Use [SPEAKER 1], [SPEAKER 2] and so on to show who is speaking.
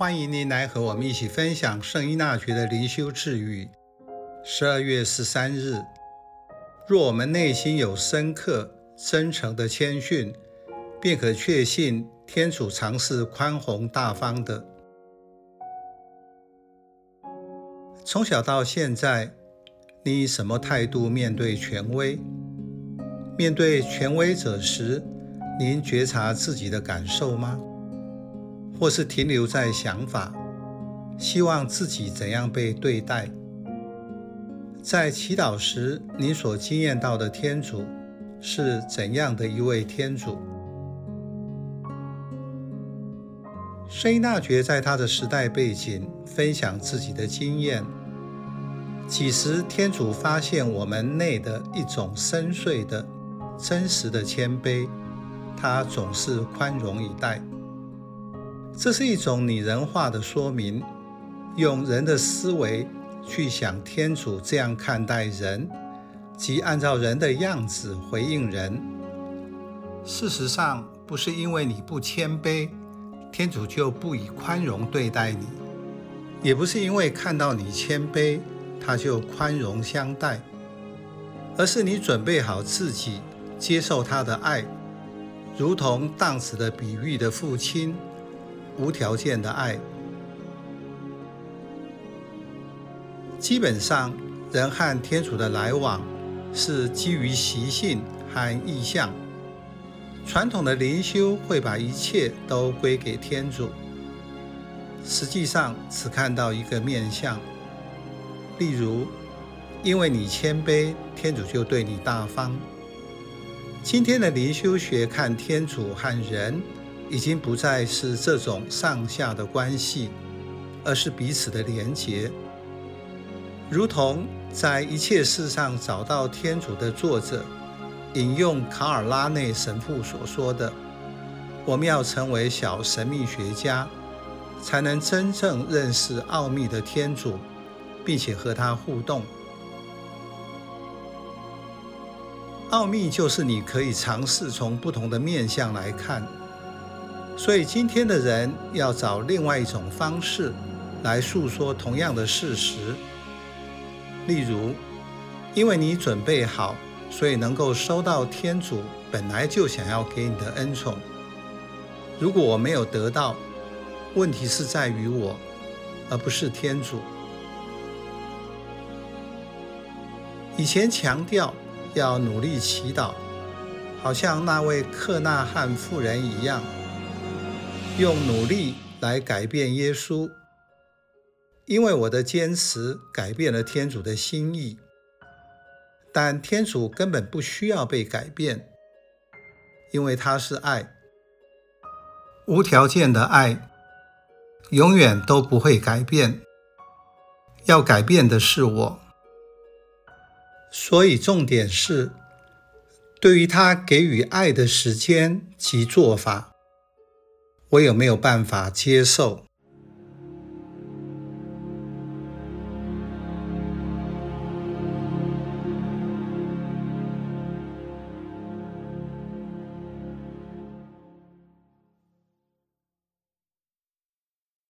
[SPEAKER 1] 欢迎您来和我们一起分享圣依纳爵的灵修治愈。十二月十三日，若我们内心有深刻、真诚的谦逊，便可确信天主常是宽宏大方的。从小到现在，你以什么态度面对权威？面对权威者时，您觉察自己的感受吗？或是停留在想法，希望自己怎样被对待？在祈祷时，你所经验到的天主是怎样的一位天主？圣依纳爵在他的时代背景分享自己的经验。几时天主发现我们内的一种深邃的、真实的谦卑？他总是宽容以待，这是一种拟人化的说明，用人的思维去想天主这样看待人，即按照人的样子回应人。事实上，不是因为你不谦卑，天主就不以宽容对待你；也不是因为看到你谦卑，他就宽容相待，而是你准备好自己接受他的爱。如同荡子的比喻的父亲，无条件的爱。基本上，人和天主的来往是基于习性和意向。传统的灵修会把一切都归给天主，实际上只看到一个面相。例如，因为你谦卑，天主就对你大方。今天的灵修学看天主和人，已经不再是这种上下的关系，而是彼此的连结。如同在一切事上找到天主的作者引用卡尔拉内神父所说的：“我们要成为小神秘学家，才能真正认识奥秘的天主，并且和他互动。”奥秘就是你可以尝试从不同的面向来看，所以今天的人要找另外一种方式来诉说同样的事实。例如，因为你准备好，所以能够收到天主本来就想要给你的恩宠。如果我没有得到，问题是在于我，而不是天主。以前强调。要努力祈祷，好像那位克纳汉妇人一样，用努力来改变耶稣。因为我的坚持改变了天主的心意，但天主根本不需要被改变，因为他是爱，无条件的爱，永远都不会改变。要改变的是我。所以，重点是对于他给予爱的时间及做法，我有没有办法接受？